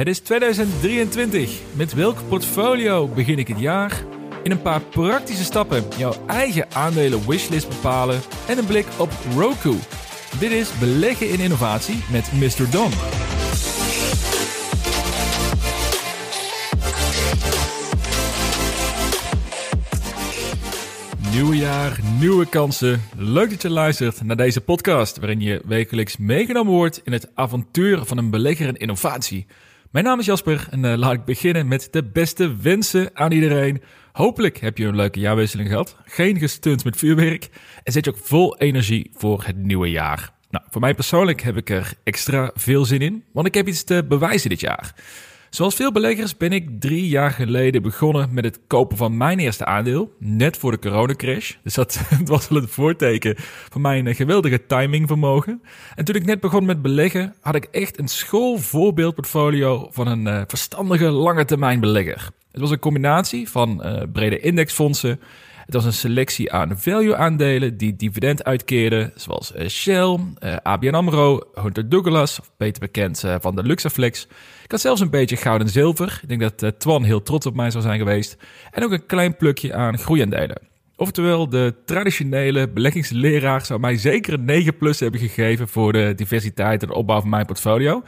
Het is 2023. Met welk portfolio begin ik het jaar? In een paar praktische stappen jouw eigen aandelen wishlist bepalen en een blik op Roku. Dit is Beleggen in Innovatie met Mr. Don. Nieuwe jaar, nieuwe kansen. Leuk dat je luistert naar deze podcast, waarin je wekelijks meegenomen wordt in het avontuur van een belegger in innovatie. Mijn naam is Jasper en uh, laat ik beginnen met de beste wensen aan iedereen. Hopelijk heb je een leuke jaarwisseling gehad, geen gestunt met vuurwerk en zit je ook vol energie voor het nieuwe jaar. Nou, voor mij persoonlijk heb ik er extra veel zin in, want ik heb iets te bewijzen dit jaar. Zoals veel beleggers ben ik drie jaar geleden begonnen met het kopen van mijn eerste aandeel, net voor de coronacrash. Dus dat was wel het voorteken van mijn eh, geweldige timingvermogen. En toen ik net begon met beleggen, had ik echt een schoolvoorbeeldportfolio van een uh, verstandige lange termijn belegger. Het was een combinatie van uh, brede indexfondsen, het was een selectie aan value-aandelen die dividend uitkeerden, zoals Shell, ABN AMRO, Hunter Douglas, beter bekend van de Luxaflex. Ik had zelfs een beetje goud en zilver. Ik denk dat Twan heel trots op mij zou zijn geweest. En ook een klein plukje aan groeiaandelen. Oftewel, de traditionele beleggingsleraar zou mij zeker een 9 plus hebben gegeven voor de diversiteit en de opbouw van mijn portfolio.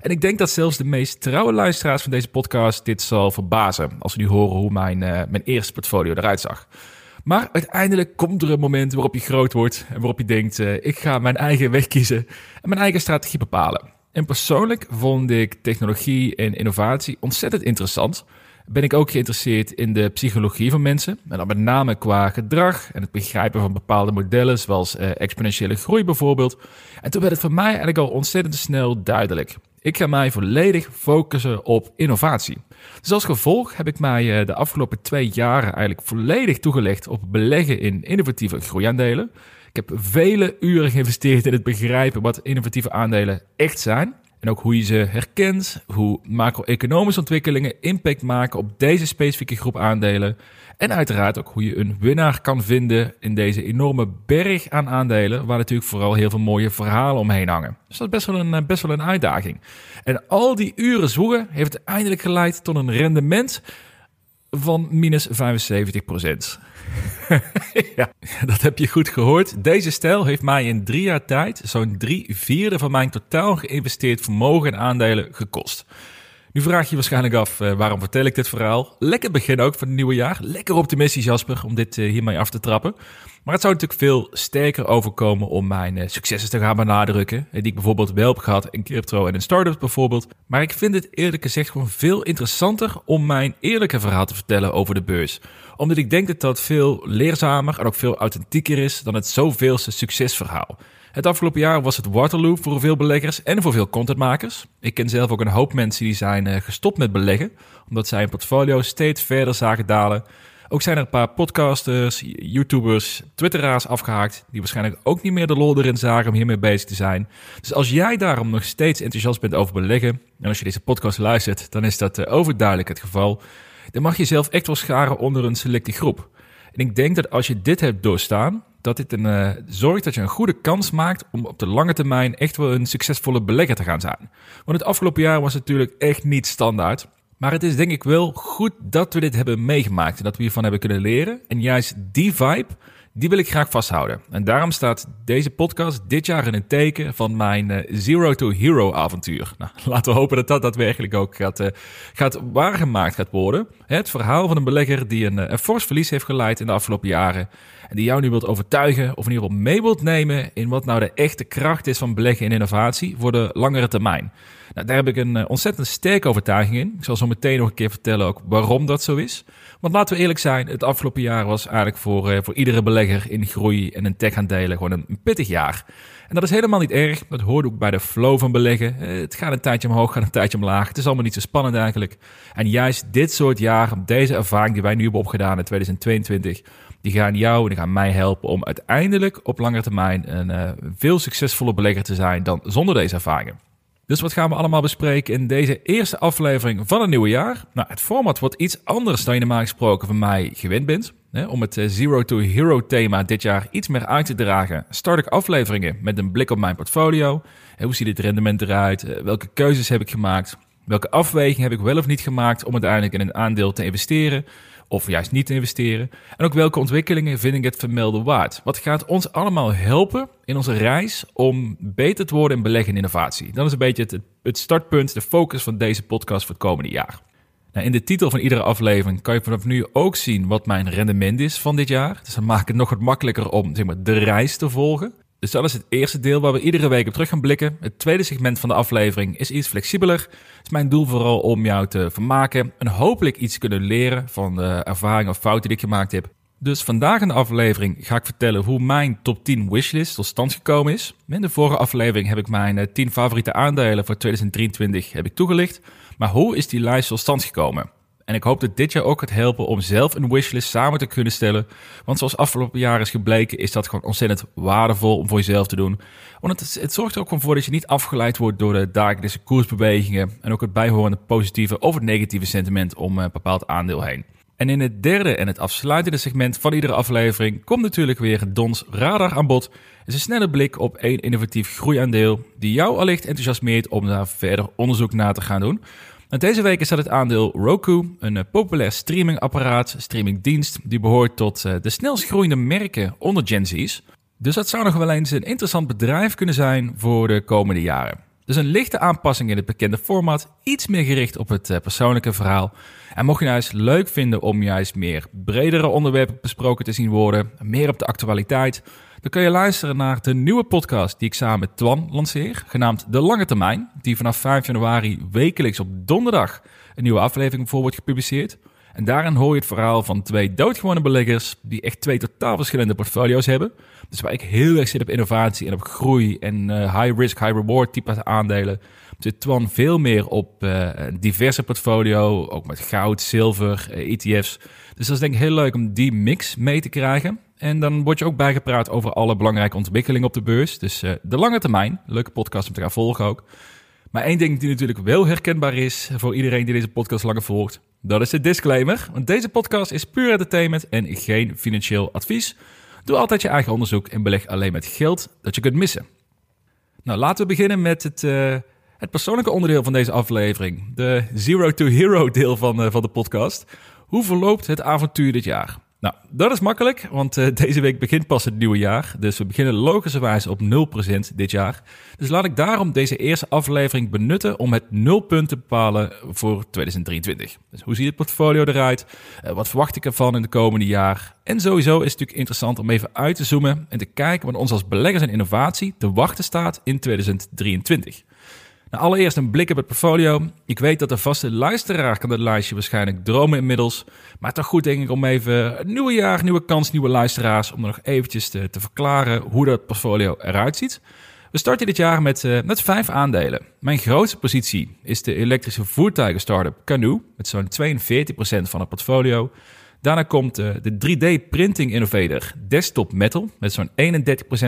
En ik denk dat zelfs de meest trouwe luisteraars van deze podcast dit zal verbazen als ze nu horen hoe mijn, mijn eerste portfolio eruit zag. Maar uiteindelijk komt er een moment waarop je groot wordt en waarop je denkt: uh, ik ga mijn eigen weg kiezen en mijn eigen strategie bepalen. En persoonlijk vond ik technologie en innovatie ontzettend interessant. Ben ik ook geïnteresseerd in de psychologie van mensen. En dan met name qua gedrag en het begrijpen van bepaalde modellen, zoals uh, exponentiële groei bijvoorbeeld. En toen werd het voor mij eigenlijk al ontzettend snel duidelijk. Ik ga mij volledig focussen op innovatie. Dus als gevolg heb ik mij uh, de afgelopen twee jaren eigenlijk volledig toegelegd op beleggen in innovatieve groeiaandelen. Ik heb vele uren geïnvesteerd in het begrijpen wat innovatieve aandelen echt zijn. En ook hoe je ze herkent, hoe macro-economische ontwikkelingen impact maken op deze specifieke groep aandelen. En uiteraard ook hoe je een winnaar kan vinden in deze enorme berg aan aandelen, waar natuurlijk vooral heel veel mooie verhalen omheen hangen. Dus dat is best wel een, best wel een uitdaging. En al die uren zoeken heeft uiteindelijk geleid tot een rendement van minus 75 procent. ja, dat heb je goed gehoord. Deze stijl heeft mij in drie jaar tijd zo'n drie vierde van mijn totaal geïnvesteerd vermogen en aandelen gekost. Nu vraag je je waarschijnlijk af, uh, waarom vertel ik dit verhaal? Lekker begin ook van het nieuwe jaar. Lekker optimistisch, Jasper, om dit uh, hiermee af te trappen. Maar het zou natuurlijk veel sterker overkomen om mijn uh, successen te gaan benadrukken. Die ik bijvoorbeeld wel heb gehad in crypto en in startups bijvoorbeeld. Maar ik vind het eerlijk gezegd gewoon veel interessanter om mijn eerlijke verhaal te vertellen over de beurs. Omdat ik denk dat dat veel leerzamer en ook veel authentieker is dan het zoveelste succesverhaal. Het afgelopen jaar was het Waterloo voor veel beleggers en voor veel contentmakers. Ik ken zelf ook een hoop mensen die zijn uh, gestopt met beleggen, omdat zij hun portfolio steeds verder zagen dalen. Ook zijn er een paar podcasters, YouTubers, Twitteraars afgehaakt, die waarschijnlijk ook niet meer de lol erin zagen om hiermee bezig te zijn. Dus als jij daarom nog steeds enthousiast bent over beleggen, en als je deze podcast luistert, dan is dat uh, overduidelijk het geval. Dan mag je zelf echt wel scharen onder een selecte groep. En ik denk dat als je dit hebt doorstaan, dat dit een, uh, zorgt dat je een goede kans maakt om op de lange termijn echt wel een succesvolle belegger te gaan zijn. Want het afgelopen jaar was natuurlijk echt niet standaard. Maar het is denk ik wel goed dat we dit hebben meegemaakt en dat we hiervan hebben kunnen leren. En juist die vibe, die wil ik graag vasthouden. En daarom staat deze podcast dit jaar in een teken van mijn uh, Zero to Hero avontuur. Nou, laten we hopen dat dat daadwerkelijk ook gaat, uh, gaat waargemaakt gaat worden. Het verhaal van een belegger die een, een fors verlies heeft geleid in de afgelopen jaren. En die jou nu wilt overtuigen of in ieder geval mee wilt nemen in wat nou de echte kracht is van beleggen in innovatie voor de langere termijn. Nou, daar heb ik een uh, ontzettend sterke overtuiging in. Ik zal zo meteen nog een keer vertellen ook waarom dat zo is. Want laten we eerlijk zijn, het afgelopen jaar was eigenlijk voor, uh, voor iedere belegger in groei en een tech-aandelen gewoon een, pittig jaar. En dat is helemaal niet erg. Dat hoort ook bij de flow van beleggen. Uh, het gaat een tijdje omhoog, gaat een tijdje omlaag. Het is allemaal niet zo spannend eigenlijk. En juist dit soort jaren, deze ervaring die wij nu hebben opgedaan in 2022 die gaan jou en die gaan mij helpen om uiteindelijk op lange termijn een uh, veel succesvoller belegger te zijn dan zonder deze ervaringen. Dus wat gaan we allemaal bespreken in deze eerste aflevering van het nieuwe jaar? Nou, het format wordt iets anders dan je normaal gesproken van mij gewend bent. Om het eh, Zero to Hero thema dit jaar iets meer uit te dragen, start ik afleveringen met een blik op mijn portfolio. Hoe ziet het rendement eruit? Eh, welke keuzes heb ik gemaakt? Welke afweging heb ik wel of niet gemaakt om uiteindelijk in een aandeel te investeren? Of juist niet te investeren? En ook welke ontwikkelingen vind ik het vermelden waard? Wat gaat ons allemaal helpen in onze reis om beter te worden in beleggen en innovatie? Dat is een beetje het, startpunt, de focus van deze podcast voor het komende jaar. Nou, in de titel van iedere aflevering kan je vanaf nu ook zien wat mijn rendement is van dit jaar. Dus dat maakt het nog wat makkelijker om zeg maar, de reis te volgen. Dus dat is het eerste deel waar we iedere week op terug gaan blikken. Het tweede segment van de aflevering is iets flexibeler. Het is mijn doel vooral om jou te vermaken en hopelijk iets kunnen leren van de ervaringen of fouten die ik gemaakt heb. Dus vandaag in de aflevering ga ik vertellen hoe mijn top 10 wishlist tot stand gekomen is. In de vorige aflevering heb ik mijn 10 favoriete aandelen voor 2023 heb ik toegelicht. Maar hoe is die lijst tot stand gekomen? En ik hoop dat dit jaar ook gaat helpen om zelf een wishlist samen te kunnen stellen. Want zoals afgelopen jaar is gebleken, is dat gewoon ontzettend waardevol om voor jezelf te doen. Want het, het zorgt er ook voor dat je niet afgeleid wordt door de dagelijkse koersbewegingen. En ook het bijhorende positieve of het negatieve sentiment om een bepaald aandeel heen. En in het derde en het afsluitende segment van iedere aflevering komt natuurlijk weer Dons Radar aan bod. Het is een snelle blik op één innovatief groeiaandeel die jou allicht enthousiasmeert om daar verder onderzoek naar te gaan doen. En deze week is dat het aandeel Roku, een uh, populair streamingapparaat, streamingdienst, die behoort tot uh, de snelst groeiende merken onder Gen Z's. Dus dat zou nog wel eens een interessant bedrijf kunnen zijn voor de komende jaren. Dus een lichte aanpassing in het bekende format, iets meer gericht op het uh, persoonlijke verhaal. En mocht je nou eens leuk vinden om juist meer bredere onderwerpen besproken te zien worden, meer op de actualiteit, dan kun je luisteren naar de nieuwe podcast die ik samen met Twan lanceer, genaamd De Lange Termijn, die vanaf 5 januari wekelijks op donderdag een nieuwe aflevering voor wordt gepubliceerd. En daarin hoor je het verhaal van twee doodgewone beleggers die echt twee totaal verschillende portfolio's hebben. Dus waar ik heel erg zit op innovatie en op groei en uh, high risk, high reward type aandelen, zit Twan veel meer op uh, een diverse portfolio, ook met goud, zilver, ETF's. Dus dat is denk ik heel leuk om die mix mee te krijgen. En dan word je ook bijgepraat over alle belangrijke ontwikkelingen op de beurs. Dus uh, de lange termijn, leuke podcast om te gaan volgen ook. Maar één ding die natuurlijk wel herkenbaar is voor iedereen die deze podcast langer volgt, dat is de disclaimer. Want deze podcast is puur entertainment en geen financieel advies. Doe altijd je eigen onderzoek en beleg alleen met geld dat je kunt missen. Nou, laten we beginnen met het, uh, het persoonlijke onderdeel van deze aflevering. De Zero to Hero deel van, uh, van de podcast. Hoe verloopt het avontuur dit jaar? Nou, dat is makkelijk, want uh, deze week begint pas het nieuwe jaar. Dus we beginnen logischerwijs op 0% dit jaar. Dus laat ik daarom deze eerste aflevering benutten om het nulpunt te bepalen voor 2023. Dus hoe ziet het portfolio eruit? Uh, wat verwacht ik ervan in de komende jaar? En sowieso is het natuurlijk interessant om even uit te zoomen en te kijken wat ons als beleggers en innovatie te wachten staat in 2023. Nou, allereerst een blik op het portfolio. Ik weet dat de vaste luisteraar kan het lijstje waarschijnlijk dromen inmiddels. Maar toch goed denk ik om even een nieuwe jaar, nieuwe kans, nieuwe luisteraars... om nog eventjes te, te verklaren hoe dat portfolio eruit ziet. We starten dit jaar met, uh, met vijf aandelen. Mijn grootste positie is de elektrische voertuigen startup Canoe... met zo'n 42% van het portfolio... Daarna komt uh, de 3D-printing innovator Desktop Metal met zo'n 31%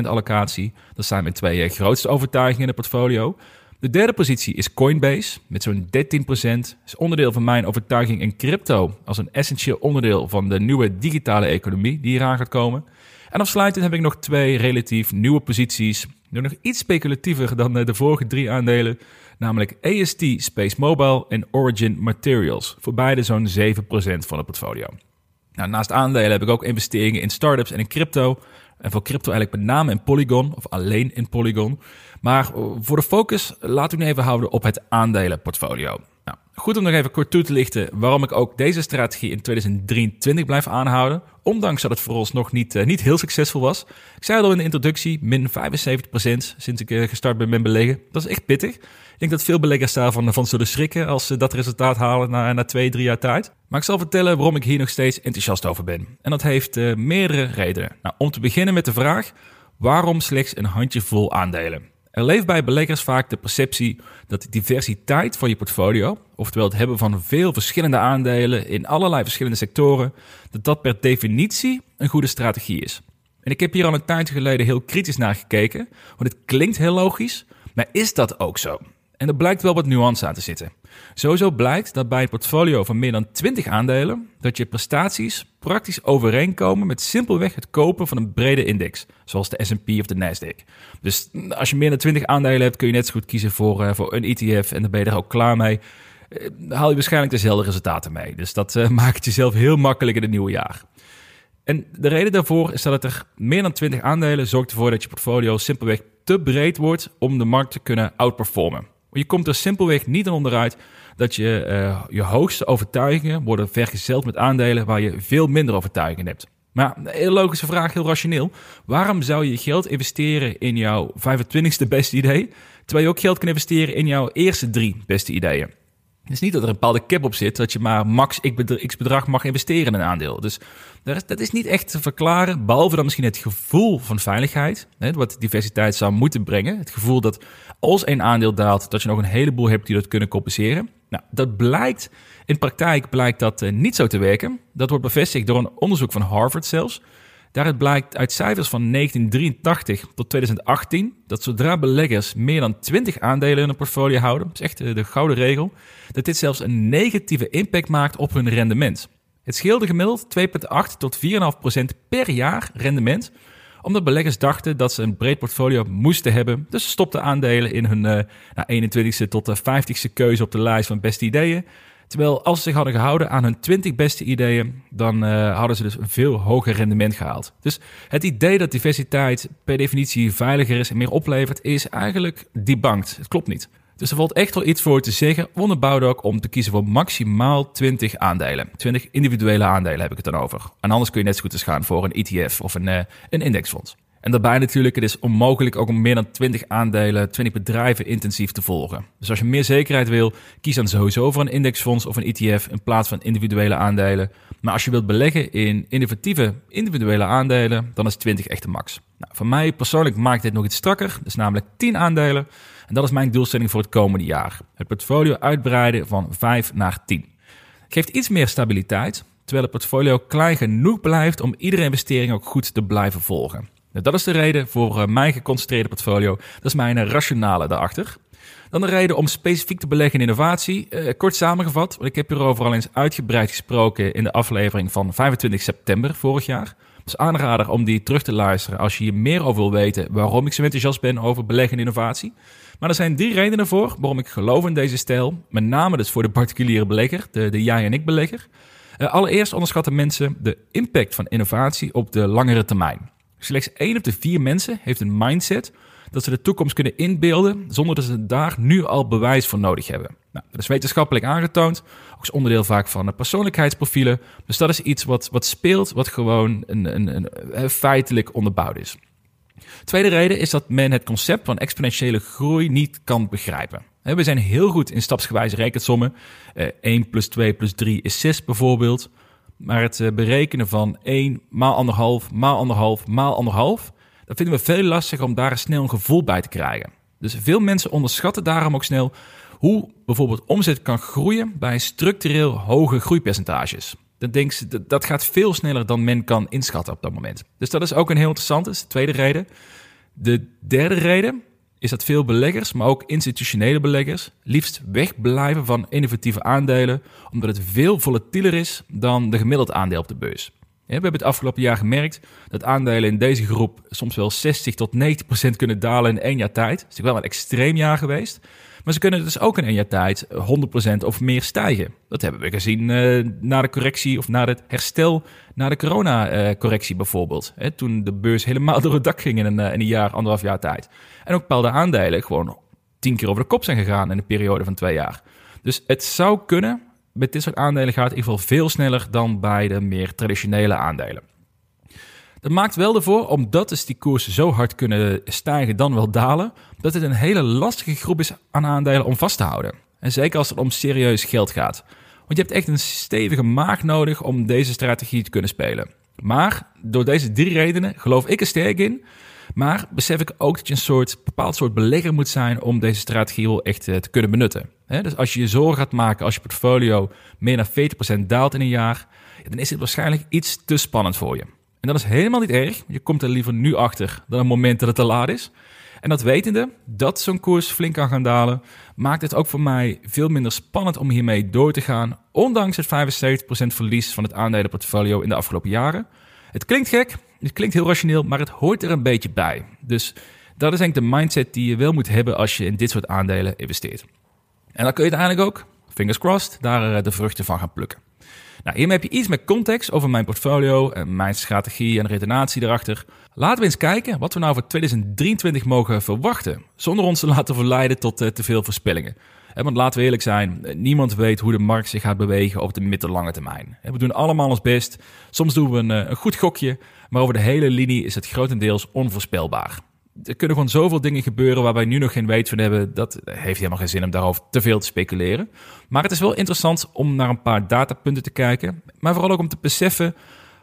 allocatie. Dat zijn mijn twee uh, grootste overtuigingen in het portfolio. De derde positie is Coinbase met zo'n 13%. is onderdeel van mijn overtuiging in crypto als een essentieel onderdeel van de nieuwe digitale economie die eraan gaat komen. En afsluitend heb ik nog twee relatief nieuwe posities. Nog iets speculatiever dan de vorige drie aandelen. Namelijk AST Space Mobile en Origin Materials. Voor beide zo'n 7% van het portfolio. Nou, naast aandelen heb ik ook investeringen in startups en in crypto. En voor crypto eigenlijk met name in Polygon of alleen in Polygon. Maar eh, voor de focus laten we nu even houden op het aandelenportfolio. Nou, goed om nog even kort toe te lichten waarom ik ook deze strategie in 2023 blijf aanhouden. Ondanks dat het voor ons nog niet, uh, niet heel succesvol was. Ik zei al in de introductie, min 75% sinds ik uh, gestart ben met beleggen. Dat is echt pittig. Ik denk dat veel beleggers daarvan van zullen schrikken als ze dat resultaat halen na, na twee, drie jaar tijd. Maar ik zal vertellen waarom ik hier nog steeds enthousiast over ben. En dat heeft uh, meerdere redenen. Nou, om te beginnen met de vraag, waarom slechts een handjevol aandelen? Er leeft bij beleggers vaak de perceptie dat de diversiteit van je portfolio, oftewel het hebben van veel verschillende aandelen in allerlei verschillende sectoren, dat dat per definitie een goede strategie is. En ik heb hier al een tijdje geleden heel kritisch naar gekeken, want het klinkt heel logisch, maar is dat ook zo? En er blijkt wel wat nuance aan te zitten. Sowieso blijkt dat bij een portfolio van meer dan 20 aandelen dat je prestaties praktisch overeenkomen met simpelweg het kopen van een brede index, zoals de S&P of de Nasdaq. Dus als je meer dan 20 aandelen hebt, kun je net zo goed kiezen voor, uh, voor een ETF en dan ben je er ook klaar mee. eh, haal je waarschijnlijk dezelfde resultaten mee. Dus dat uh, maakt jezelf heel makkelijk in het nieuwe jaar. En de reden daarvoor is dat het er meer dan 20 aandelen zorgt ervoor dat je portfolio simpelweg te breed wordt om de markt te kunnen outperformen. Je komt er simpelweg niet aan onderuit dat je uh, je hoogste overtuigingen worden vergezeld met aandelen waar je veel minder overtuigingen hebt. Maar een logische vraag, heel rationeel. Waarom zou je geld investeren in jouw 25ste beste idee, terwijl je ook geld kan investeren in jouw eerste drie beste ideeën? Het is niet dat er een bepaalde cap op zit dat je maar max x bedrag mag investeren in een aandeel. Dus dat is niet echt te verklaren, behalve dan misschien het gevoel van veiligheid, wat diversiteit zou moeten brengen. Het gevoel dat als een aandeel daalt, dat je nog een heleboel hebt die dat kunnen compenseren. Nou, dat blijkt, in praktijk blijkt dat uh, niet zo te werken. Dat wordt bevestigd door een onderzoek van Harvard zelfs. Daaruit blijkt uit cijfers van 1983 tot 2018 dat zodra beleggers meer dan 20 aandelen in een portfolio houden, dat is echt eh, de gouden regel, dat dit zelfs een negatieve impact maakt op hun rendement. Het scheelde gemiddeld 2,8 tot 4,5% per jaar rendement, omdat beleggers dachten dat ze een breed portfolio moesten hebben. Dus ze stopten aandelen in hun uh, nou, 21ste tot de 50ste keuze op de lijst van beste ideeën. Terwijl als ze zich hadden gehouden aan hun 20 beste ideeën, dan uh, hadden ze dus een veel hoger rendement gehaald. Dus het idee dat diversiteit per definitie veiliger is en meer oplevert, is eigenlijk debunked. Het klopt niet. Dus er valt echt wel iets voor te zeggen, onderbouwd ook om te kiezen voor maximaal 20 aandelen. 20 individuele aandelen heb ik het dan over. En anders kun je net zo goed eens gaan voor een ETF of een, uh, een indexfonds. En daarbij natuurlijk, het is onmogelijk ook om meer dan 20 aandelen, 20 bedrijven intensief te volgen. Dus als je meer zekerheid wil, kies dan sowieso voor een indexfonds of een ETF in plaats van individuele aandelen. Maar als je wilt beleggen in innovatieve individuele aandelen, dan is 20 echt de max. Nou, voor mij persoonlijk maakt dit nog iets strakker, dus namelijk 10 aandelen. En dat is mijn doelstelling voor het komende jaar. Het portfolio uitbreiden van 5 naar 10. Geeft iets meer stabiliteit, terwijl het portfolio klein genoeg blijft om iedere investering ook goed te blijven volgen. Nou, dat is de reden voor uh, mijn geconcentreerde portfolio. Dat is mijn uh, rationale daarachter. Dan de reden om specifiek te beleggen in innovatie. Uh, kort samengevat, want ik heb hierover al eens uitgebreid gesproken in de aflevering van 25 september vorig jaar. Dus aanrader om die terug te luisteren als je hier meer over wil weten waarom ik zo enthousiast ben over beleggen in innovatie. Maar er zijn drie redenen voor waarom ik geloof in deze stijl. Met name dus voor de particuliere belegger, de, de jij en ik belegger. allereerst onderschatten mensen de impact van innovatie op de langere termijn. Slechts één op de vier mensen heeft een mindset dat ze de toekomst kunnen inbeelden zonder dat ze daar nu al bewijs voor nodig hebben. Nou, dat is wetenschappelijk aangetoond, ook als onderdeel vaak van persoonlijkheidsprofielen. Dus dat is iets wat, wat speelt, wat gewoon een, een, een, een feitelijk onderbouwd is. Tweede reden is dat men het concept van exponentiële groei niet kan begrijpen. We zijn heel goed in stapsgewijze rekensommen. 1 eh, plus 2 plus 3 is 6 bijvoorbeeld. Maar het eh, berekenen van 1 maal anderhalf, maal anderhalf, maal anderhalf, dat vinden we veel lastiger om daar snel een gevoel bij te krijgen. Dus veel mensen onderschatten daarom ook snel hoe bijvoorbeeld omzet kan groeien bij structureel hoge groeipercentages. Dan denk ze, dat gaat veel sneller dan men kan inschatten op dat moment. Dus dat is ook een heel interessante, de tweede reden. De derde reden is dat veel beleggers, maar ook institutionele beleggers, liefst wegblijven van innovatieve aandelen, omdat het veel volatieler is dan de gemiddeld aandeel op de beurs. We hebben het afgelopen jaar gemerkt dat aandelen in deze groep soms wel 60 tot 90 procent kunnen dalen in één jaar tijd. Het is wel een extreem jaar geweest. Maar ze kunnen dus ook in één jaar tijd 100% of meer stijgen. Dat hebben we gezien uh, na de correctie of na het herstel na de corona-correctie bijvoorbeeld. Hè, toen de beurs helemaal door het dak ging in een, uh, in een jaar, anderhalf jaar tijd. En ook bepaalde aandelen gewoon tien keer over de kop zijn gegaan in een periode van twee jaar. Dus het zou kunnen, met dit soort aandelen gaat het in ieder geval veel sneller dan bij de meer traditionele aandelen. Dat maakt wel ervoor, omdat dus die koersen zo hard kunnen stijgen dan wel dalen, dat het een hele lastige groep is aan aandelen om vast te houden. En zeker als het om serieus geld gaat. Want je hebt echt een stevige maag nodig om deze strategie te kunnen spelen. Maar door deze drie redenen geloof ik er sterk in. Maar besef ik ook dat je een soort bepaald soort belegger moet zijn om deze strategie wel echt eh, te kunnen benutten. dus als je je zorgen gaat maken als je portfolio meer dan 40% daalt in een jaar, dan is het waarschijnlijk iets te spannend voor je. En dat is helemaal niet erg. Je komt er liever nu achter dan een moment dat het te laat is. En dat wetende, dat zo'n koers flink kan gaan dalen, maakt het ook voor mij veel minder spannend om hiermee door te gaan, ondanks het 75% verlies van het aandelenportfolio in de afgelopen jaren. Het klinkt gek, het klinkt heel rationeel, maar het hoort er een beetje bij. Dus dat is eigenlijk de mindset die je wel moet hebben als je in dit soort aandelen investeert. En dan kun je uiteindelijk ook fingers crossed, daar de vruchten van gaan plukken. Nou, hiermee heb je iets meer context over mijn portfolio, en mijn strategie en redenatie erachter. Laten we eens kijken wat we nou voor 2023 mogen verwachten, zonder ons te laten verleiden tot te veel voorspellingen. Want laten we eerlijk zijn, niemand weet hoe de markt zich gaat bewegen op de middellange termijn. We doen allemaal ons best. Soms doen we een, een goed gokje, maar over de hele linie is het grotendeels onvoorspelbaar. Er kunnen gewoon zoveel dingen gebeuren waar wij nu nog geen weet van hebben. Dat heeft helemaal geen zin om daarover te veel te speculeren. Maar het is wel interessant om naar een paar datapunten te kijken. Maar vooral ook om te beseffen,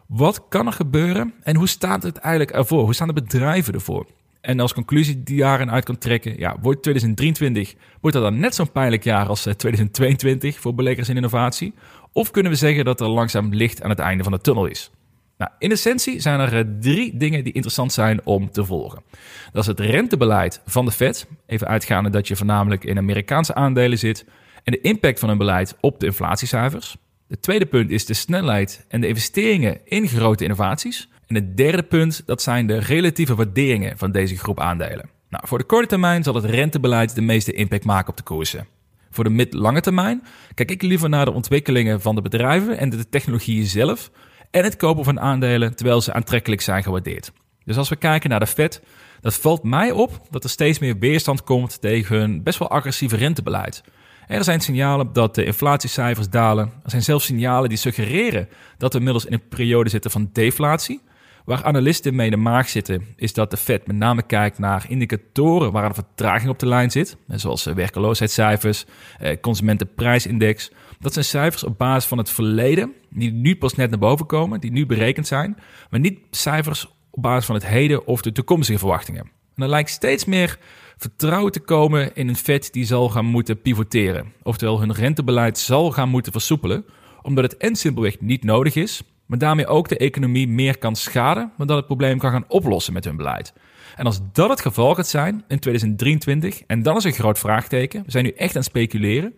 wat kan er gebeuren en hoe staat het eigenlijk ervoor? Hoe staan de bedrijven ervoor? En als conclusie die jaren uit kan trekken, ja, wordt 2023 wordt dat dan net zo'n pijnlijk jaar als 2022 eh, voor beleggers in innovatie? Of kunnen we zeggen dat er langzaam licht aan het einde van de tunnel is? Nou, in essentie zijn er eh, drie dingen die interessant zijn om te volgen. Dat is het rentebeleid van de Fed, even uitgaande dat je voornamelijk in Amerikaanse aandelen zit, en de impact van hun beleid op de inflatiecijfers. Het tweede punt is de snelheid en de investeringen in grote innovaties. En het derde punt, dat zijn de relatieve waarderingen van deze groep aandelen. Nou, voor de korte termijn zal het rentebeleid de meeste impact maken op de koersen. Voor de mid-lange termijn kijk ik liever naar de ontwikkelingen van de bedrijven en de technologieën zelf en het kopen van aandelen terwijl ze aantrekkelijk zijn gewaardeerd. Dus als we kijken naar de Fed, dat valt mij op dat er steeds meer weerstand komt tegen hun best wel agressieve rentebeleid. Er zijn signalen dat de inflatiecijfers dalen. Er zijn zelfs signalen die suggereren dat we inmiddels in een periode zitten van deflatie. Waar analisten mee in de maag zitten, is dat de Fed met name kijkt naar indicatoren waar een vertraging op de lijn zit. Zoals werkeloosheidscijfers, eh, consumentenprijsindex. Dat zijn cijfers op basis van het verleden, die nu pas net naar boven komen, die nu berekend zijn. Maar niet cijfers op basis van het heden of de toekomstige verwachtingen. En er lijkt steeds meer vertrouwen te komen in een Fed die zal gaan moeten pivoteren. Oftewel hun rentebeleid zal gaan moeten versoepelen, omdat het en simpelweg niet nodig is, maar daarmee ook de economie meer kan schaden dat het probleem kan gaan oplossen met hun beleid. En als dat het geval gaat zijn in 2023, en dan is een groot vraagteken, we zijn nu echt aan het speculeren,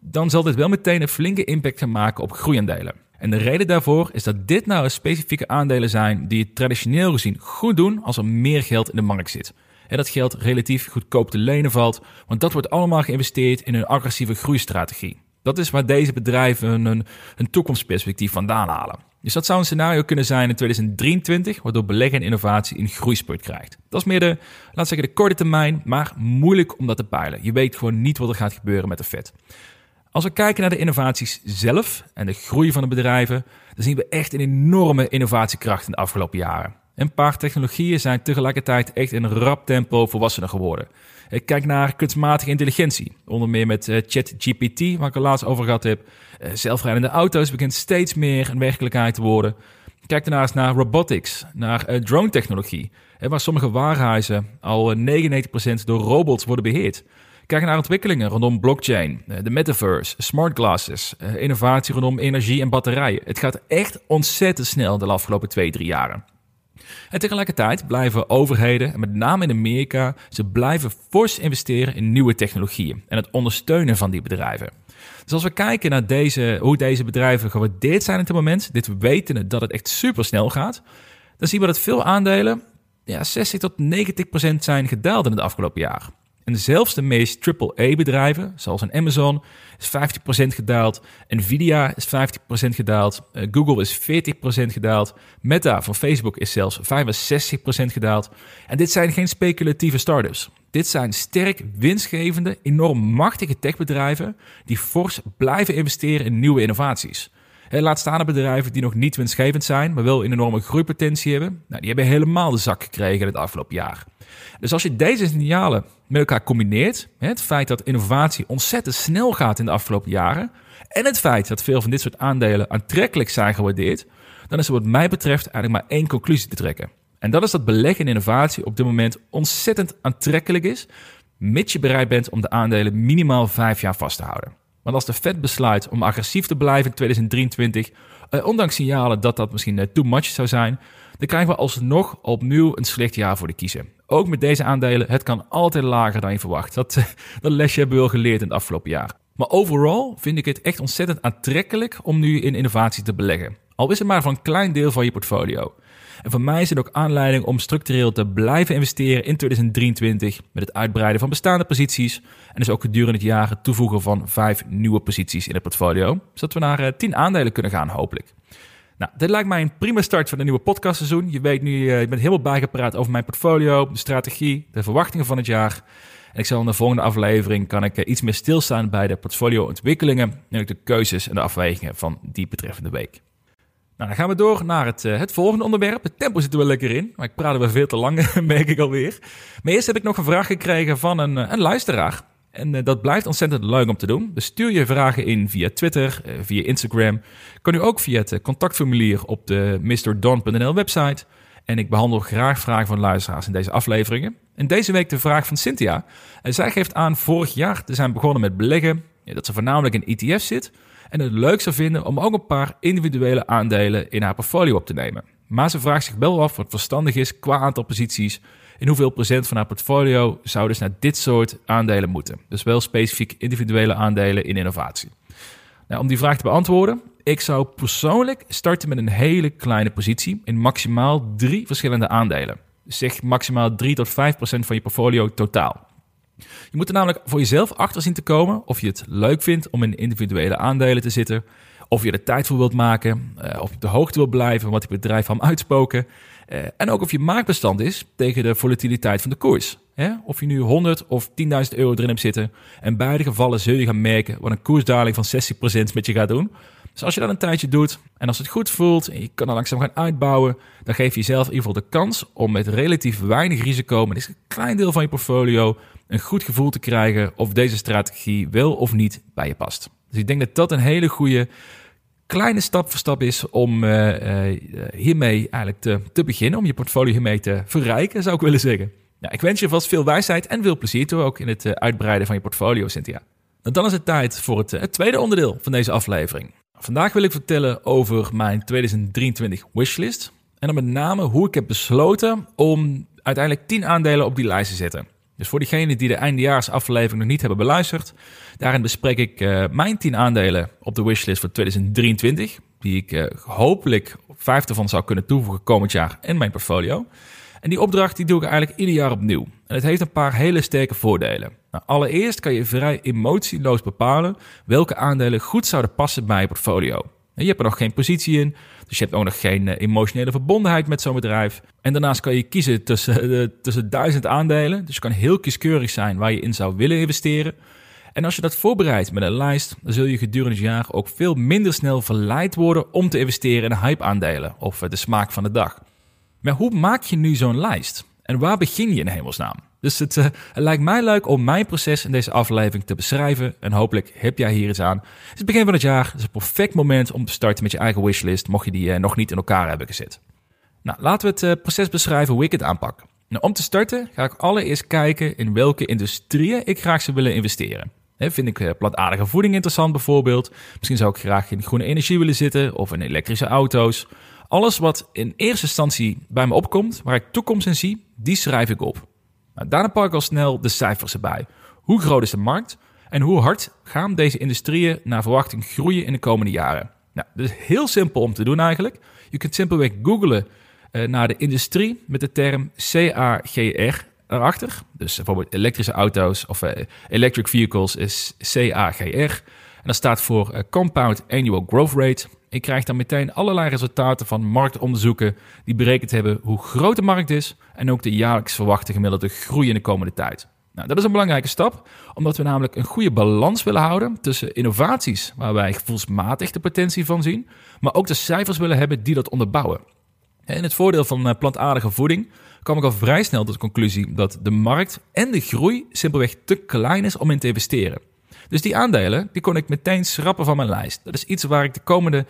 dan zal dit wel meteen een flinke impact gaan maken op groeiaandelen. En de reden daarvoor is dat dit nou specifieke aandelen zijn die het traditioneel gezien goed doen als er meer geld in de markt zit. En dat geld relatief goedkoop te lenen valt, want dat wordt allemaal geïnvesteerd in een agressieve groeistrategie. Dat is waar deze bedrijven hun, toekomstperspectief vandaan halen. Dus dat zou een scenario kunnen zijn in 2023, waardoor beleggen en innovatie een groeispurt krijgt. Dat is meer de, laat zeggen, de korte termijn, maar moeilijk om dat te peilen. Je weet gewoon niet wat er gaat gebeuren met de Fed. Als we kijken naar de innovaties zelf en de groei van de bedrijven, dan zien we echt een enorme innovatiekracht in de afgelopen jaren. Een paar technologieën zijn tegelijkertijd echt in rap tempo volwassener geworden. Kijk naar kunstmatige intelligentie, onder meer met uh, ChatGPT, waar ik het laatst over gehad heb. Uh, zelfrijdende auto's begint steeds meer een werkelijkheid te worden. Kijk daarnaast naar robotics, naar uh, drone-technologie, waar sommige warenhuizen al 99% door robots worden beheerd. Kijk naar ontwikkelingen rondom blockchain, de metaverse, smart glasses, innovatie rondom energie en batterijen. Het gaat echt ontzettend snel de afgelopen twee, drie jaren. En tegelijkertijd blijven overheden, en met name in Amerika, ze blijven fors investeren in nieuwe technologieën en het ondersteunen van die bedrijven. Dus als we kijken naar deze, hoe deze bedrijven gewaardeerd zijn op dit moment, dit weten dat het echt super snel gaat, dan zien we dat veel aandelen ja, 60 tot 90 procent zijn gedaald in het afgelopen jaar. En zelfs de meest AAA-bedrijven, zoals een Amazon, is 50% gedaald. Nvidia is 50% gedaald. Uh, Google is 40% gedaald. Meta van Facebook is zelfs 65% gedaald. En dit zijn geen speculatieve startups. Dit zijn sterk winstgevende, enorm machtige techbedrijven die fors blijven investeren in nieuwe innovaties. Laat staan de bedrijven die nog niet winstgevend zijn, maar wel een enorme groeipotentie hebben. Nou, die hebben helemaal de zak gekregen het afgelopen jaar. Dus als je deze signalen met elkaar combineert, het feit dat innovatie ontzettend snel gaat in de afgelopen jaren, en het feit dat veel van dit soort aandelen aantrekkelijk zijn gewaardeerd, dan is er wat mij betreft eigenlijk maar één conclusie te trekken. En dat is dat beleggen in innovatie op dit moment ontzettend aantrekkelijk is, mits je bereid bent om de aandelen minimaal vijf jaar vast te houden. Want als de Fed besluit om agressief te blijven in 2023, eh, ondanks signalen dat dat misschien eh, too much zou zijn, dan krijgen we alsnog opnieuw een slecht jaar voor de kiezen. Ook met deze aandelen, het kan altijd lager dan je verwacht. Dat, dat lesje hebben we wel geleerd in het afgelopen jaar. Maar overal vind ik het echt ontzettend aantrekkelijk om nu in innovatie te beleggen. Al is het maar van een klein deel van je portfolio. En voor mij is het ook aanleiding om structureel te blijven investeren in 2023 met het uitbreiden van bestaande posities. En dus ook gedurende het jaar het toevoegen van vijf nieuwe posities in het portfolio, zodat we naar 10 aandelen kunnen gaan hopelijk. Nou, dit lijkt mij een prima start van een nieuwe podcastseizoen. Je weet nu, je bent helemaal bijgepraat over mijn portfolio, de strategie, de verwachtingen van het jaar. En ik zal in de volgende aflevering kan ik iets meer stilstaan bij de portfolio-ontwikkelingen en ook de keuzes en de afwegingen van die betreffende week. Nou, dan gaan we door naar het, het volgende onderwerp. Het tempo zit er wel lekker in, maar ik praat er wel veel te lang, merk ik alweer. Maar eerst heb ik nog een vraag gekregen van een, een luisteraar. En uh, dat blijft ontzettend leuk om te doen. Dus stuur je vragen in via Twitter, via Instagram. Kan u ook via het contactformulier op de mrdon.nl website. En ik behandel graag vragen van luisteraars in deze afleveringen. En deze week de vraag van Cynthia. Zij geeft aan vorig jaar te zijn begonnen met beleggen. Dat ze voornamelijk in ETF zit. En het leuk zou vinden om ook een paar individuele aandelen in haar portfolio op te nemen. Maar ze vraagt zich wel af wat verstandig is qua aantal posities in hoeveel procent van haar portfolio zou dus naar dit soort aandelen moeten. Dus wel specifiek individuele aandelen in innovatie. Nou, om die vraag te beantwoorden, ik zou persoonlijk starten met een hele kleine positie in maximaal drie verschillende aandelen. Zeg maximaal 3 tot 5 procent van je portfolio totaal. Je moet er namelijk voor jezelf achter zien te komen of je het leuk vindt om in individuele aandelen te zitten, of je er tijd voor wilt maken, uh, of je op de hoogte wilt blijven wat het bedrijf van uitspoken. Uh, en ook of je maakbestand is tegen de volatiliteit van de koers. Of je nu 100 of 10.000 euro erin hebt zitten. In beide gevallen zul je gaan merken wat een koersdaling van 60% met je gaat doen. Dus als je dat een tijdje doet en als het goed voelt en je kan er langzaam gaan uitbouwen, dan geef je jezelf in ieder geval de kans om met relatief weinig risico, met een klein deel van je portfolio, een goed gevoel te krijgen of deze strategie wel of niet bij je past. Dus ik denk dat dat een hele goede kleine stap voor stap is om uh, uh, hiermee eigenlijk te, te beginnen, om je portfolio hiermee te verrijken, zou ik willen zeggen. Nou, ik wens je vast veel wijsheid en veel plezier toe, ook in het uh, uitbreiden van je portfolio, Cynthia. En dan is het tijd voor het tweede onderdeel van deze aflevering. Vandaag wil ik vertellen over mijn 2023 wishlist. En dan met name hoe ik heb besloten om uiteindelijk 10 aandelen op die lijst te zetten. Dus voor diegenen die de eindejaarsaflevering nog niet hebben beluisterd, daarin bespreek ik uh, mijn 10 aandelen op de wishlist voor 2023, die ik uh, hopelijk vijf ervan zou kunnen toevoegen komend jaar in mijn portfolio. En die opdracht die doe ik eigenlijk ieder jaar opnieuw. En het heeft een paar hele sterke voordelen. Nou, allereerst kan je vrij emotieloos bepalen welke aandelen goed zouden passen bij je portfolio. Je hebt er nog geen positie in, dus je hebt ook nog geen emotionele verbondenheid met zo'n bedrijf. En daarnaast kan je kiezen tussen, uh, tussen duizend aandelen. Dus je kan heel kieskeurig zijn waar je in zou willen investeren. En als je dat voorbereidt met een lijst, dan zul je gedurende het jaar ook veel minder snel verleid worden om te investeren in hype-aandelen of de smaak van de dag. Maar hoe maak je nu zo'n lijst? En waar begin je in hemelsnaam? Dus het, uh, het, lijkt mij leuk om mijn proces in deze aflevering te beschrijven. En hopelijk heb jij hier iets aan. Het is het begin van het jaar. Het is een perfect moment om te starten met je eigen wishlist. Mocht je die uh, nog niet in elkaar hebben gezet. Nou, laten we het uh, proces beschrijven hoe ik het aanpak. Nou, om te starten ga ik allereerst kijken in welke industrieën ik graag zou willen investeren. Vind ik plantaardige voeding interessant bijvoorbeeld? Misschien zou ik graag in groene energie willen zitten of in elektrische auto's. Alles wat in eerste instantie bij me opkomt, waar ik toekomst in zie, die schrijf ik op. Nou, daarna pak ik al snel de cijfers erbij. Hoe groot is de markt en hoe hard gaan deze industrieën naar verwachting groeien in de komende jaren? Nou, dat is heel simpel om te doen eigenlijk. Je kunt simpelweg googlen uh, naar de industrie met de term CAGR erachter. Dus bijvoorbeeld elektrische auto's of uh, electric vehicles is CAGR. Dat staat voor uh, Compound Annual Growth Rate. Ik krijg dan meteen allerlei resultaten van marktonderzoeken die berekend hebben hoe groot de markt is en ook de jaarlijks verwachte gemiddelde groei in de komende tijd. Nou, dat is een belangrijke stap, omdat we namelijk een goede balans willen houden tussen innovaties waar wij gevoelsmatig de potentie van zien, maar ook de cijfers willen hebben die dat onderbouwen. En het voordeel van plantaardige voeding kwam ik al vrij snel tot de conclusie dat de markt en de groei simpelweg te klein is om in te investeren. Dus die aandelen, die kon ik meteen schrappen van mijn lijst. Dat is iets waar ik de komende,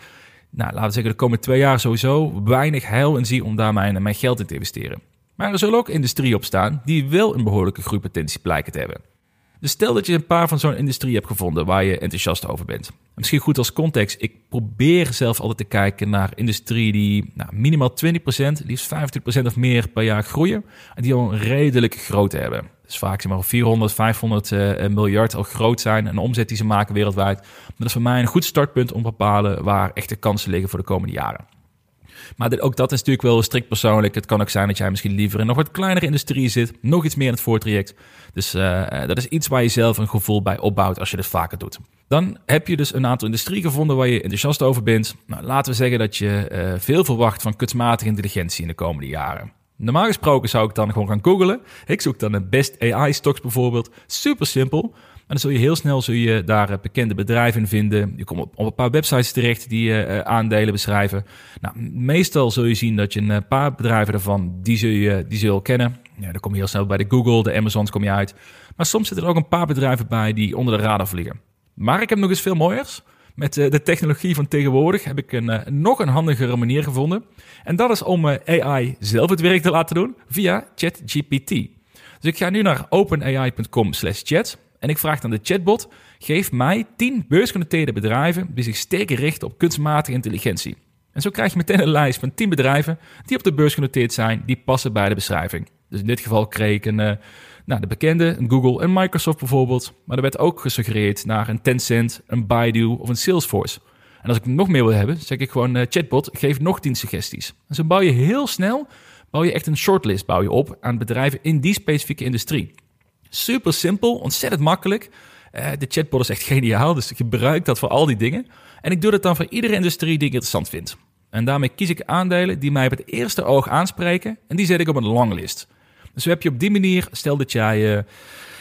nou, laten we zeggen de komende twee jaar sowieso weinig heil in zie om daar mijn, mijn geld in te investeren. Maar er zullen ook industrieën op staan die wel een behoorlijke groeipotentie blijken te hebben. Dus stel dat je een paar van zo'n industrie hebt gevonden waar je enthousiast over bent. Misschien goed als context, ik probeer zelf altijd te kijken naar industrie die nou, minimaal 20%, liefst 25% of meer per jaar groeien. En die al een redelijk groot hebben. Dus vaak zeg maar 400, 500 uh, miljard al groot zijn en de omzet die ze maken wereldwijd. Dat is voor mij een goed startpunt om te bepalen waar echte kansen liggen voor de komende jaren. Maar ook dat is natuurlijk wel strikt persoonlijk. Het kan ook zijn dat jij misschien liever in nog wat kleinere industrie zit, nog iets meer in het voortraject. Dus uh, dat is iets waar je zelf een gevoel bij opbouwt als je dit vaker doet. Dan heb je dus een aantal industrie gevonden waar je enthousiast over bent. Nou, laten we zeggen dat je veel verwacht van kunstmatige intelligentie in de komende jaren. Normaal gesproken zou ik dan gewoon gaan googlen. Ik zoek dan een best AI stocks bijvoorbeeld. Super simpel. En dan zul je heel snel zul je daar eh, bekende bedrijven in vinden. Je komt op, een paar websites terecht die uh, aandelen beschrijven. Nou, meestal zul je zien dat je een paar bedrijven daarvan, die zul je, die zul je kennen. Ja, dan kom je heel snel bij de Google, de Amazons kom je uit. Maar soms zitten er ook een paar bedrijven bij die onder de radar vliegen. Maar ik heb nog eens veel mooiers. Met de technologie van tegenwoordig heb ik een, nog een handigere manier gevonden. En dat is om AI zelf het werk te laten doen via ChatGPT. Dus ik ga nu naar openai.com slash chat. En ik vraag dan de chatbot: geef mij 10 beursgenoteerde bedrijven die zich sterk richten op kunstmatige intelligentie. En zo krijg je meteen een lijst van 10 bedrijven die op de beurs genoteerd zijn, die passen bij de beschrijving. Dus in dit geval kreeg ik een, nou, de bekende, Google en Microsoft bijvoorbeeld. Maar er werd ook gesuggereerd naar een Tencent, een Baidu of een Salesforce. En als ik nog meer wil hebben, zeg ik gewoon uh, chatbot, geef nog 10 suggesties. En zo bouw je heel snel, bouw je echt een shortlist bouw je op aan bedrijven in die specifieke industrie. Super simpel, ontzettend makkelijk. Uh, de chatbot is echt geniaal, dus ik gebruik dat voor al die dingen. En ik doe dat dan voor iedere industrie die ik interessant vind. En daarmee kies ik aandelen die mij op het eerste oog aanspreken en die zet ik op een longlist. Dus heb je op die manier, stel dat jij uh,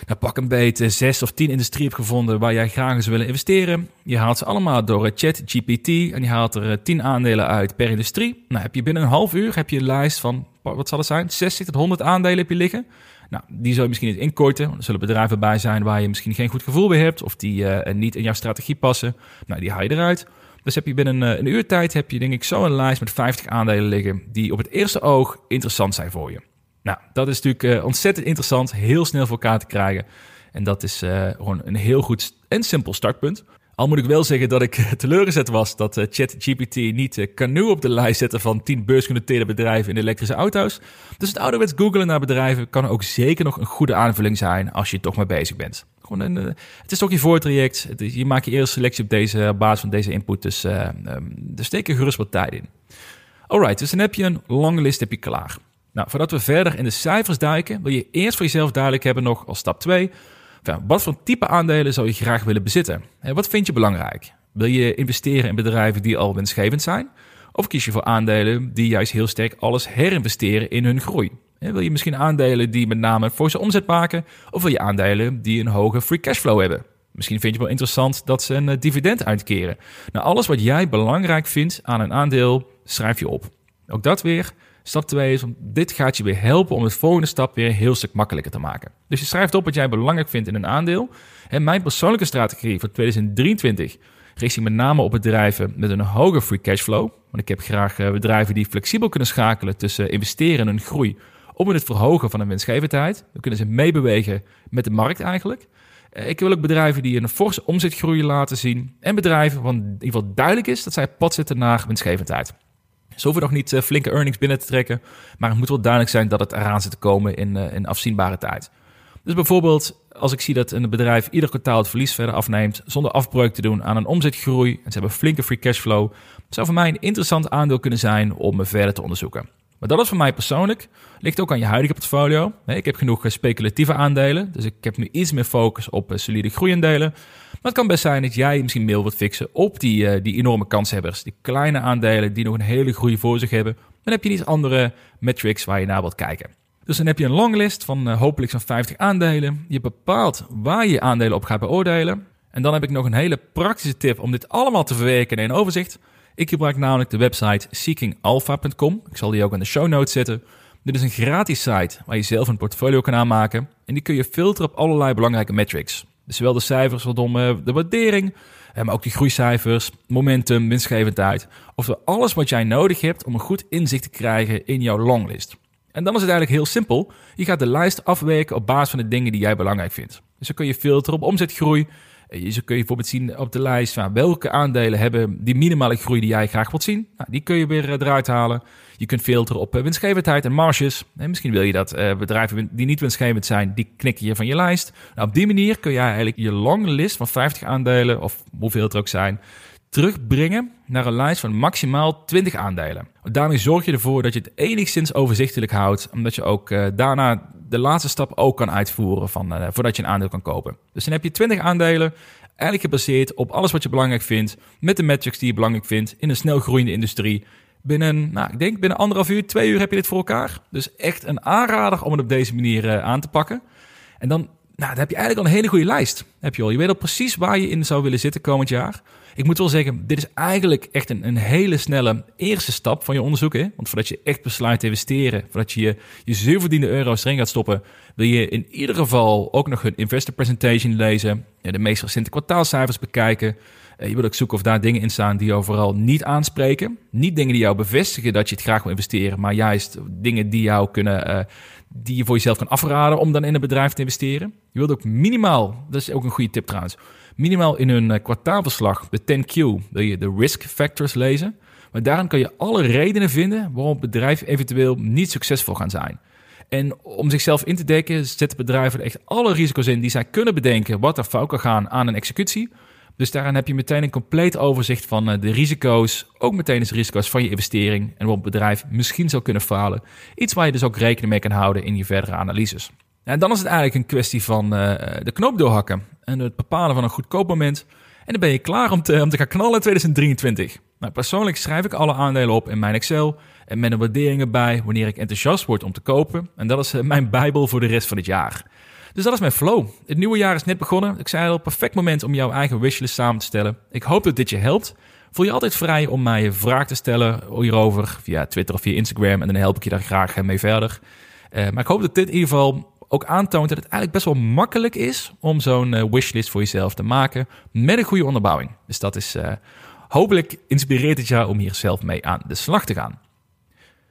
nou, pak een beetje zes of tien industrie hebt gevonden waar jij graag eens willen investeren. Je haalt ze allemaal door ChatGPT en je haalt er tien aandelen uit per industrie. Nou heb je binnen een half uur heb je een lijst van, wat zal het zijn, 60 tot 100 aandelen heb je liggen. Nou, die zou je misschien niet inkorten. Er zullen bedrijven bij zijn waar je misschien geen goed gevoel bij hebt. Of die niet in jouw strategie passen. Nou, die haal je eruit. Dus heb je binnen een, een uur tijd, heb je denk ik zo een lijst met 50 aandelen liggen. Die op het eerste oog interessant zijn voor je. Nou, dat is natuurlijk uh, ontzettend interessant. Heel snel voor elkaar te krijgen. En dat is uh, gewoon een heel goed en simpel startpunt. Al moet ik wel zeggen dat ik teleurgezet was dat ChatGPT niet Canoe op de lijst zette van 10 beursgenoteerde bedrijven in elektrische auto's. Dus het ouderwets googelen naar bedrijven kan ook zeker nog een goede aanvulling zijn als je toch mee bezig bent. Gewoon een, het is toch je voortraject. Je maakt je eerste selectie op deze op basis van deze input. Dus um, er steken gerust wat tijd in. Alright, dus dan heb je een lange list heb je klaar. Nou, voordat we verder in de cijfers duiken, wil je eerst voor jezelf duidelijk hebben nog als stap 2 wat voor type aandelen zou je graag willen bezitten? Wat vind je belangrijk? Wil je investeren in bedrijven die al winstgevend zijn? Of kies je voor aandelen die juist heel sterk alles herinvesteren in hun groei? Wil je misschien aandelen die met name voor zijn omzet maken? Of wil je aandelen die een hoge free cashflow hebben? Misschien vind je wel interessant dat ze een eh, dividend uitkeren. Nou, alles wat jij belangrijk vindt aan een aandeel, schrijf je op. Ook dat weer Stap 2 is, om, dit gaat je weer helpen om het volgende stap weer een heel stuk makkelijker te maken. Dus je schrijft op wat jij belangrijk vindt in een aandeel. En mijn persoonlijke strategie voor 2023 richt met name op bedrijven met een hoge free cashflow. Want ik heb graag eh, bedrijven die flexibel kunnen schakelen tussen investeren en hun groei op het verhogen van hun winstgevendheid. Dan kunnen ze meebewegen met de markt eigenlijk. Eh, ik wil ook bedrijven die een forse omzetgroei laten zien. En bedrijven waarvan in ieder geval duidelijk is dat zij pad zitten naar winstgevendheid. Ze hoeven nog niet uh, flinke earnings binnen te trekken, maar het moet wel duidelijk zijn dat het eraan zit te komen in, uh, in afzienbare tijd. Dus bijvoorbeeld, als ik zie dat een bedrijf ieder kwartaal het verlies verder afneemt, zonder afbreuk te doen aan een omzetgroei, en ze hebben flinke free cashflow, zou voor mij een interessant aandeel kunnen zijn om me verder te onderzoeken. Maar dat is voor mij persoonlijk. Ligt ook aan je huidige portfolio. Ik heb genoeg eh, speculatieve aandelen. Dus ik heb nu iets meer focus op solide groeiendelen. Maar het kan best zijn dat jij misschien mail wilt fixen op die, uh, die enorme kanshebbers. Die kleine aandelen die nog een hele groei voor zich hebben. Dan heb je iets andere metrics waar je naar wilt kijken. Dus dan heb je een longlist van uh, hopelijk zo'n 50 aandelen. Je bepaalt waar je je aandelen op gaat beoordelen. En dan heb ik nog een hele praktische tip om dit allemaal te verwerken in een overzicht. Ik gebruik namelijk de website seekingalpha.com. Ik zal die ook in de show notes zetten. Dit is een gratis site waar je zelf een portfolio kan aanmaken. En die kun je filteren op allerlei belangrijke metrics. Dus zowel de cijfers rondom eh, de waardering, eh, maar ook die groeicijfers, momentum, winstgevendheid. Oftewel alles wat jij nodig hebt om een goed inzicht te krijgen in jouw longlist. En dan is het eigenlijk heel simpel. Je gaat de lijst afwerken op basis van de dingen die jij belangrijk vindt. Dus dan kun je filteren op omzetgroei. Eh, je kun je bijvoorbeeld zien op de lijst van welke aandelen hebben die minimale groei die jij graag wilt zien. Nou, die kun je weer eruit halen. Je kunt filteren op winstgevendheid en marges. En misschien wil je dat bedrijven die niet winstgevend zijn, die knikken je van je lijst. Nou, op die manier kun je eigenlijk je lange list van 50 aandelen, of hoeveel het er ook zijn, terugbrengen naar een lijst van maximaal 20 aandelen. Daarmee zorg je ervoor dat je het enigszins overzichtelijk houdt, omdat je ook uh, daarna de laatste stap ook kan uitvoeren van, uh, voordat je een aandeel kan kopen. Dus dan heb je 20 aandelen, eigenlijk gebaseerd op alles wat je belangrijk vindt, met de metrics die je belangrijk vindt in een snel groeiende industrie. Binnen, nou, ik denk binnen anderhalf uur, twee uur heb je dit voor elkaar. Dus echt een aanrader om het op deze manier uh, aan te pakken. En dan, nou, dan heb je eigenlijk al een hele goede lijst. Heb je al. Je weet al precies waar je in zou willen zitten komend jaar. Ik moet wel zeggen, dit is eigenlijk echt een, een hele snelle eerste stap van je onderzoek. Hè? Want voordat je echt besluit te investeren, voordat je je, je zuur verdiende euro's erin gaat stoppen, wil je in ieder geval ook nog hun investor presentation lezen, de meest recente kwartaalcijfers bekijken. Eh, je wil ook zoeken of daar dingen in staan die jou vooral niet aanspreken. Niet dingen die jou bevestigen dat je het graag wil investeren, maar juist dingen die jou kunnen, uh, die je voor jezelf kan afraden om dan in een bedrijf te investeren. Je wilt ook minimaal, dat is ook een goede tip trouwens, minimaal in hun eh, kwartaalverslag, de 10Q, wil je de risk factors lezen. Maar daarin kan je alle redenen vinden waarom bedrijven eventueel niet succesvol gaan zijn. En om zichzelf in te dekken, zetten bedrijven echt alle risico's in die zij kunnen bedenken wat er fout kan gaan aan een executie. Dus daarin heb je meteen een compleet overzicht van eh, de risico's, ook meteen de risico's van je investering en waarom het bedrijf misschien zou kunnen falen. Iets waar je dus ook rekening mee kan houden in je verdere analyses. En dan is het eigenlijk een kwestie van uh, de knoop doorhakken en het bepalen van een goedkoop moment. En dan ben je klaar om te, om te gaan knallen in 2023. Nou, persoonlijk schrijf ik alle aandelen op in mijn Excel en met een waardering erbij wanneer ik enthousiast word om te kopen. En dat is uh, mijn bijbel voor de rest van het jaar. Dus dat is mijn flow. Het nieuwe jaar is net begonnen. Ik zei al, perfect moment om jouw eigen wishlist samen te stellen. Ik hoop dat dit je helpt. Voel je altijd vrij om mij een vraag te stellen hierover via Twitter of via Instagram. En dan help ik je daar graag mee verder. Uh, maar ik hoop dat dit in ieder geval ook aantoont dat het eigenlijk best wel makkelijk is om zo'n uh, wishlist voor jezelf te maken met een goede onderbouwing. Dus dat is hopelijk inspireert het jou om hier zelf mee aan de slag te gaan.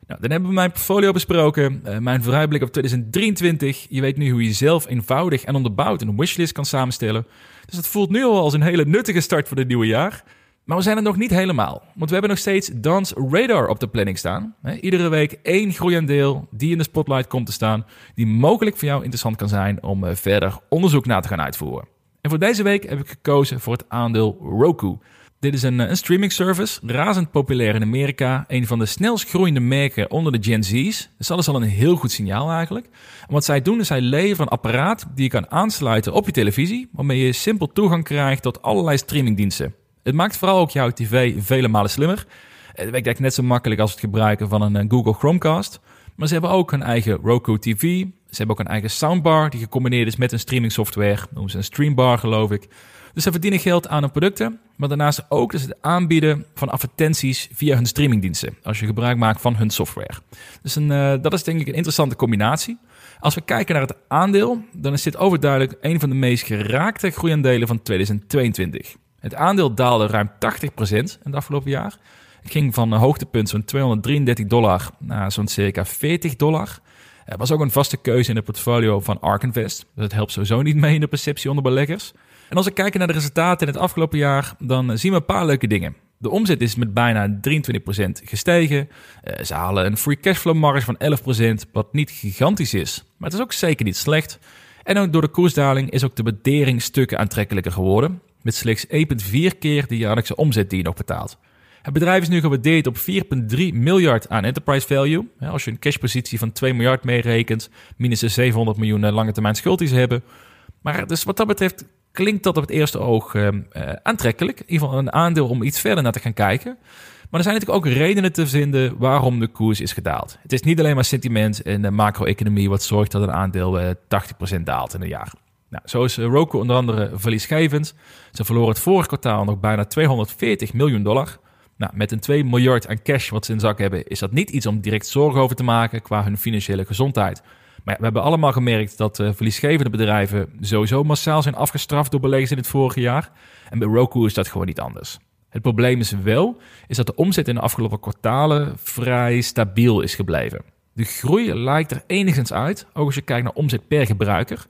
Nou, dan hebben we mijn portfolio besproken, uh, mijn vooruitblik op 2023. Je weet nu hoe je zelf eenvoudig en onderbouwd een wishlist kan samenstellen. Dus dat voelt nu al als een hele nuttige start voor het nieuwe jaar. Maar we zijn er nog niet helemaal, want we hebben nog steeds Dance Radar op de planning staan. iedere week één groeiaandeel die in de spotlight komt te staan, die mogelijk voor jou interessant kan zijn om uh, verder onderzoek naar te gaan uitvoeren. En voor deze week heb ik gekozen voor het aandeel Roku. Dit is een, een streaming service, razend populair in Amerika. Een van de snelst groeiende merken onder de Gen Z's. Dus dat is al een heel goed signaal eigenlijk. En wat zij doen is zij leveren een apparaat die je kan aansluiten op je televisie, waarmee je simpel toegang krijgt tot allerlei streamingdiensten. Het maakt vooral ook jouw tv vele malen slimmer. Het werkt net zo makkelijk als het gebruiken van een Google Chromecast. Maar ze hebben ook een eigen Roku TV. Ze hebben ook een eigen soundbar die gecombineerd is met een streaming software. Noemen ze een streambar geloof ik. Dus ze verdienen geld aan hun producten, maar daarnaast ook dus het aanbieden van advertenties via hun streamingdiensten, als je gebruik maakt van hun software. Dus een, uh, dat is denk ik een interessante combinatie. Als we kijken naar het aandeel, dan is dit overduidelijk een van de meest geraakte groeiaandelen van 2022. Het aandeel daalde ruim 80% in het afgelopen jaar. Het ging van een hoogtepunt zo'n 233 dollar naar zo'n circa 40 dollar. Er was ook een vaste keuze in het portfolio van Ark Invest. Dus dat helpt sowieso niet mee in de perceptie onder beleggers. En als we kijken naar de resultaten in het afgelopen jaar, dan zien we een paar leuke dingen. De omzet is met bijna 23% gestegen. Eh, ze halen een free cashflow marge van 11%, wat niet gigantisch is. Maar het is ook zeker niet slecht. En ook door de koersdaling is ook de waardering stukken aantrekkelijker geworden. Met slechts 1,4 keer de jaarlijkse omzet die je nog betaalt. Het bedrijf is nu gewaardeerd op 4,3 miljard aan enterprise value. Als je een cashpositie van 2 miljard meerekent, minus de 700 miljoen lange termijn schuld die ze hebben. Maar dus wat dat betreft klinkt dat op het eerste oog uh, aantrekkelijk. In ieder geval een aandeel om iets verder naar te gaan kijken. Maar er zijn natuurlijk ook redenen te vinden waarom de koers is gedaald. Het is niet alleen maar sentiment en de macro-economie wat zorgt dat een aandeel uh, eh, 80% daalt in een jaar. Nou, zo is Roku onder andere verliesgevend. Ze verloren het vorige kwartaal nog bijna 240 miljoen dollar. Nou, met een 2 miljard aan cash wat ze in zak hebben, is dat niet iets om direct zorgen over te maken qua hun financiële gezondheid. Maar we hebben allemaal gemerkt dat uh, verliesgevende bedrijven sowieso massaal zijn afgestraft door beleggers in het vorige jaar. En bij Roku is dat gewoon niet anders. Het probleem is wel, is dat de omzet in de afgelopen kwartalen vrij stabiel is gebleven. De groei lijkt er enigszins uit, ook als je kijkt naar omzet per gebruiker.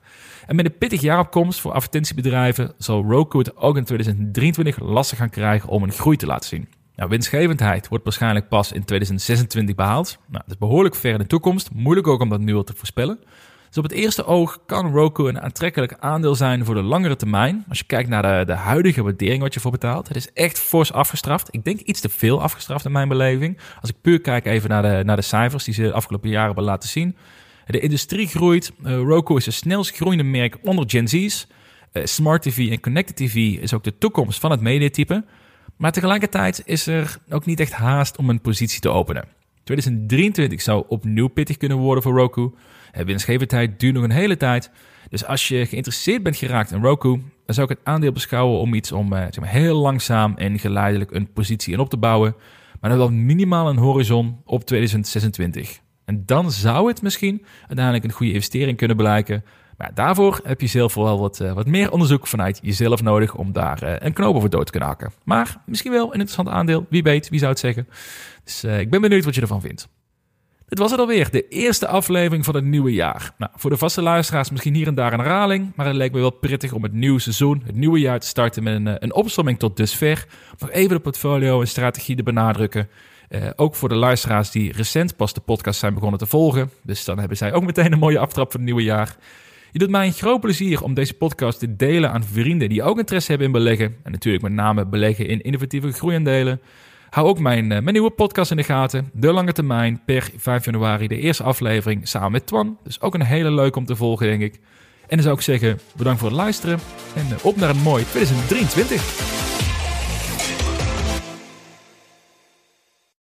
En met een pittig jaaropkomst voor advertentiebedrijven zal Roku het ook in 2023 lastig gaan krijgen om een groei te laten zien. Nou, winstgevendheid wordt waarschijnlijk pas in 2026 behaald. Nou, dat is behoorlijk ver in de toekomst. Moeilijk ook om dat nu al te voorspellen. Dus op het eerste oog kan Roku een aantrekkelijk aandeel zijn voor de langere termijn. Als je kijkt naar de, de huidige waardering wat je voor betaalt. Het is echt fors afgestraft. Ik denk iets te veel afgestraft in mijn beleving. Als ik puur kijk even naar de, naar de cijfers die ze de afgelopen jaren hebben laten zien. De industrie groeit. Uh, Roku is het snelst groeiende merk onder Gen Z's. Uh, Smart TV en Connected TV is ook de toekomst van het mediatype. Maar tegelijkertijd is er ook niet echt haast om een positie te openen. 2023 zou opnieuw pittig kunnen worden voor Roku. Winstgevendheid duurt nog een hele tijd. Dus als je geïnteresseerd bent geraakt in Roku, dan zou ik het aandeel beschouwen om iets om zeg maar, heel langzaam en geleidelijk een positie in op te bouwen. Maar dan wel minimaal een horizon op 2026. En dan zou het misschien uiteindelijk een goede investering kunnen blijken. Maar daarvoor heb je zelf wel wat, uh, wat meer onderzoek vanuit jezelf nodig om daar uh, een knoop over dood te kunnen hakken. Maar misschien wel een interessant aandeel. Wie weet, wie zou het zeggen. Dus uh, ik ben benieuwd wat je ervan vindt. Dit was het alweer, de eerste aflevering van het nieuwe jaar. Nou, voor de vaste luisteraars misschien hier en daar een herhaling, maar het leek me wel prettig om het nieuwe seizoen, het nieuwe jaar te starten met een, een opsomming tot dusver. Nog even de portfolio en strategie te benadrukken. Ook voor de luisteraars die recent pas de podcast zijn begonnen te volgen. Dus dan hebben zij ook meteen een mooie aftrap voor het nieuwe jaar. Je doet mij een groot plezier om deze podcast te delen aan vrienden die ook interesse hebben in beleggen. En natuurlijk met name beleggen in innovatieve groeiaandelen. Hou ook mijn, mijn nieuwe podcast in de gaten. De lange termijn per 5 januari de eerste aflevering samen met Twan. Dus ook een hele leuke om te volgen denk ik. En dan zou ik zeggen bedankt voor het luisteren en op naar een mooi 2023.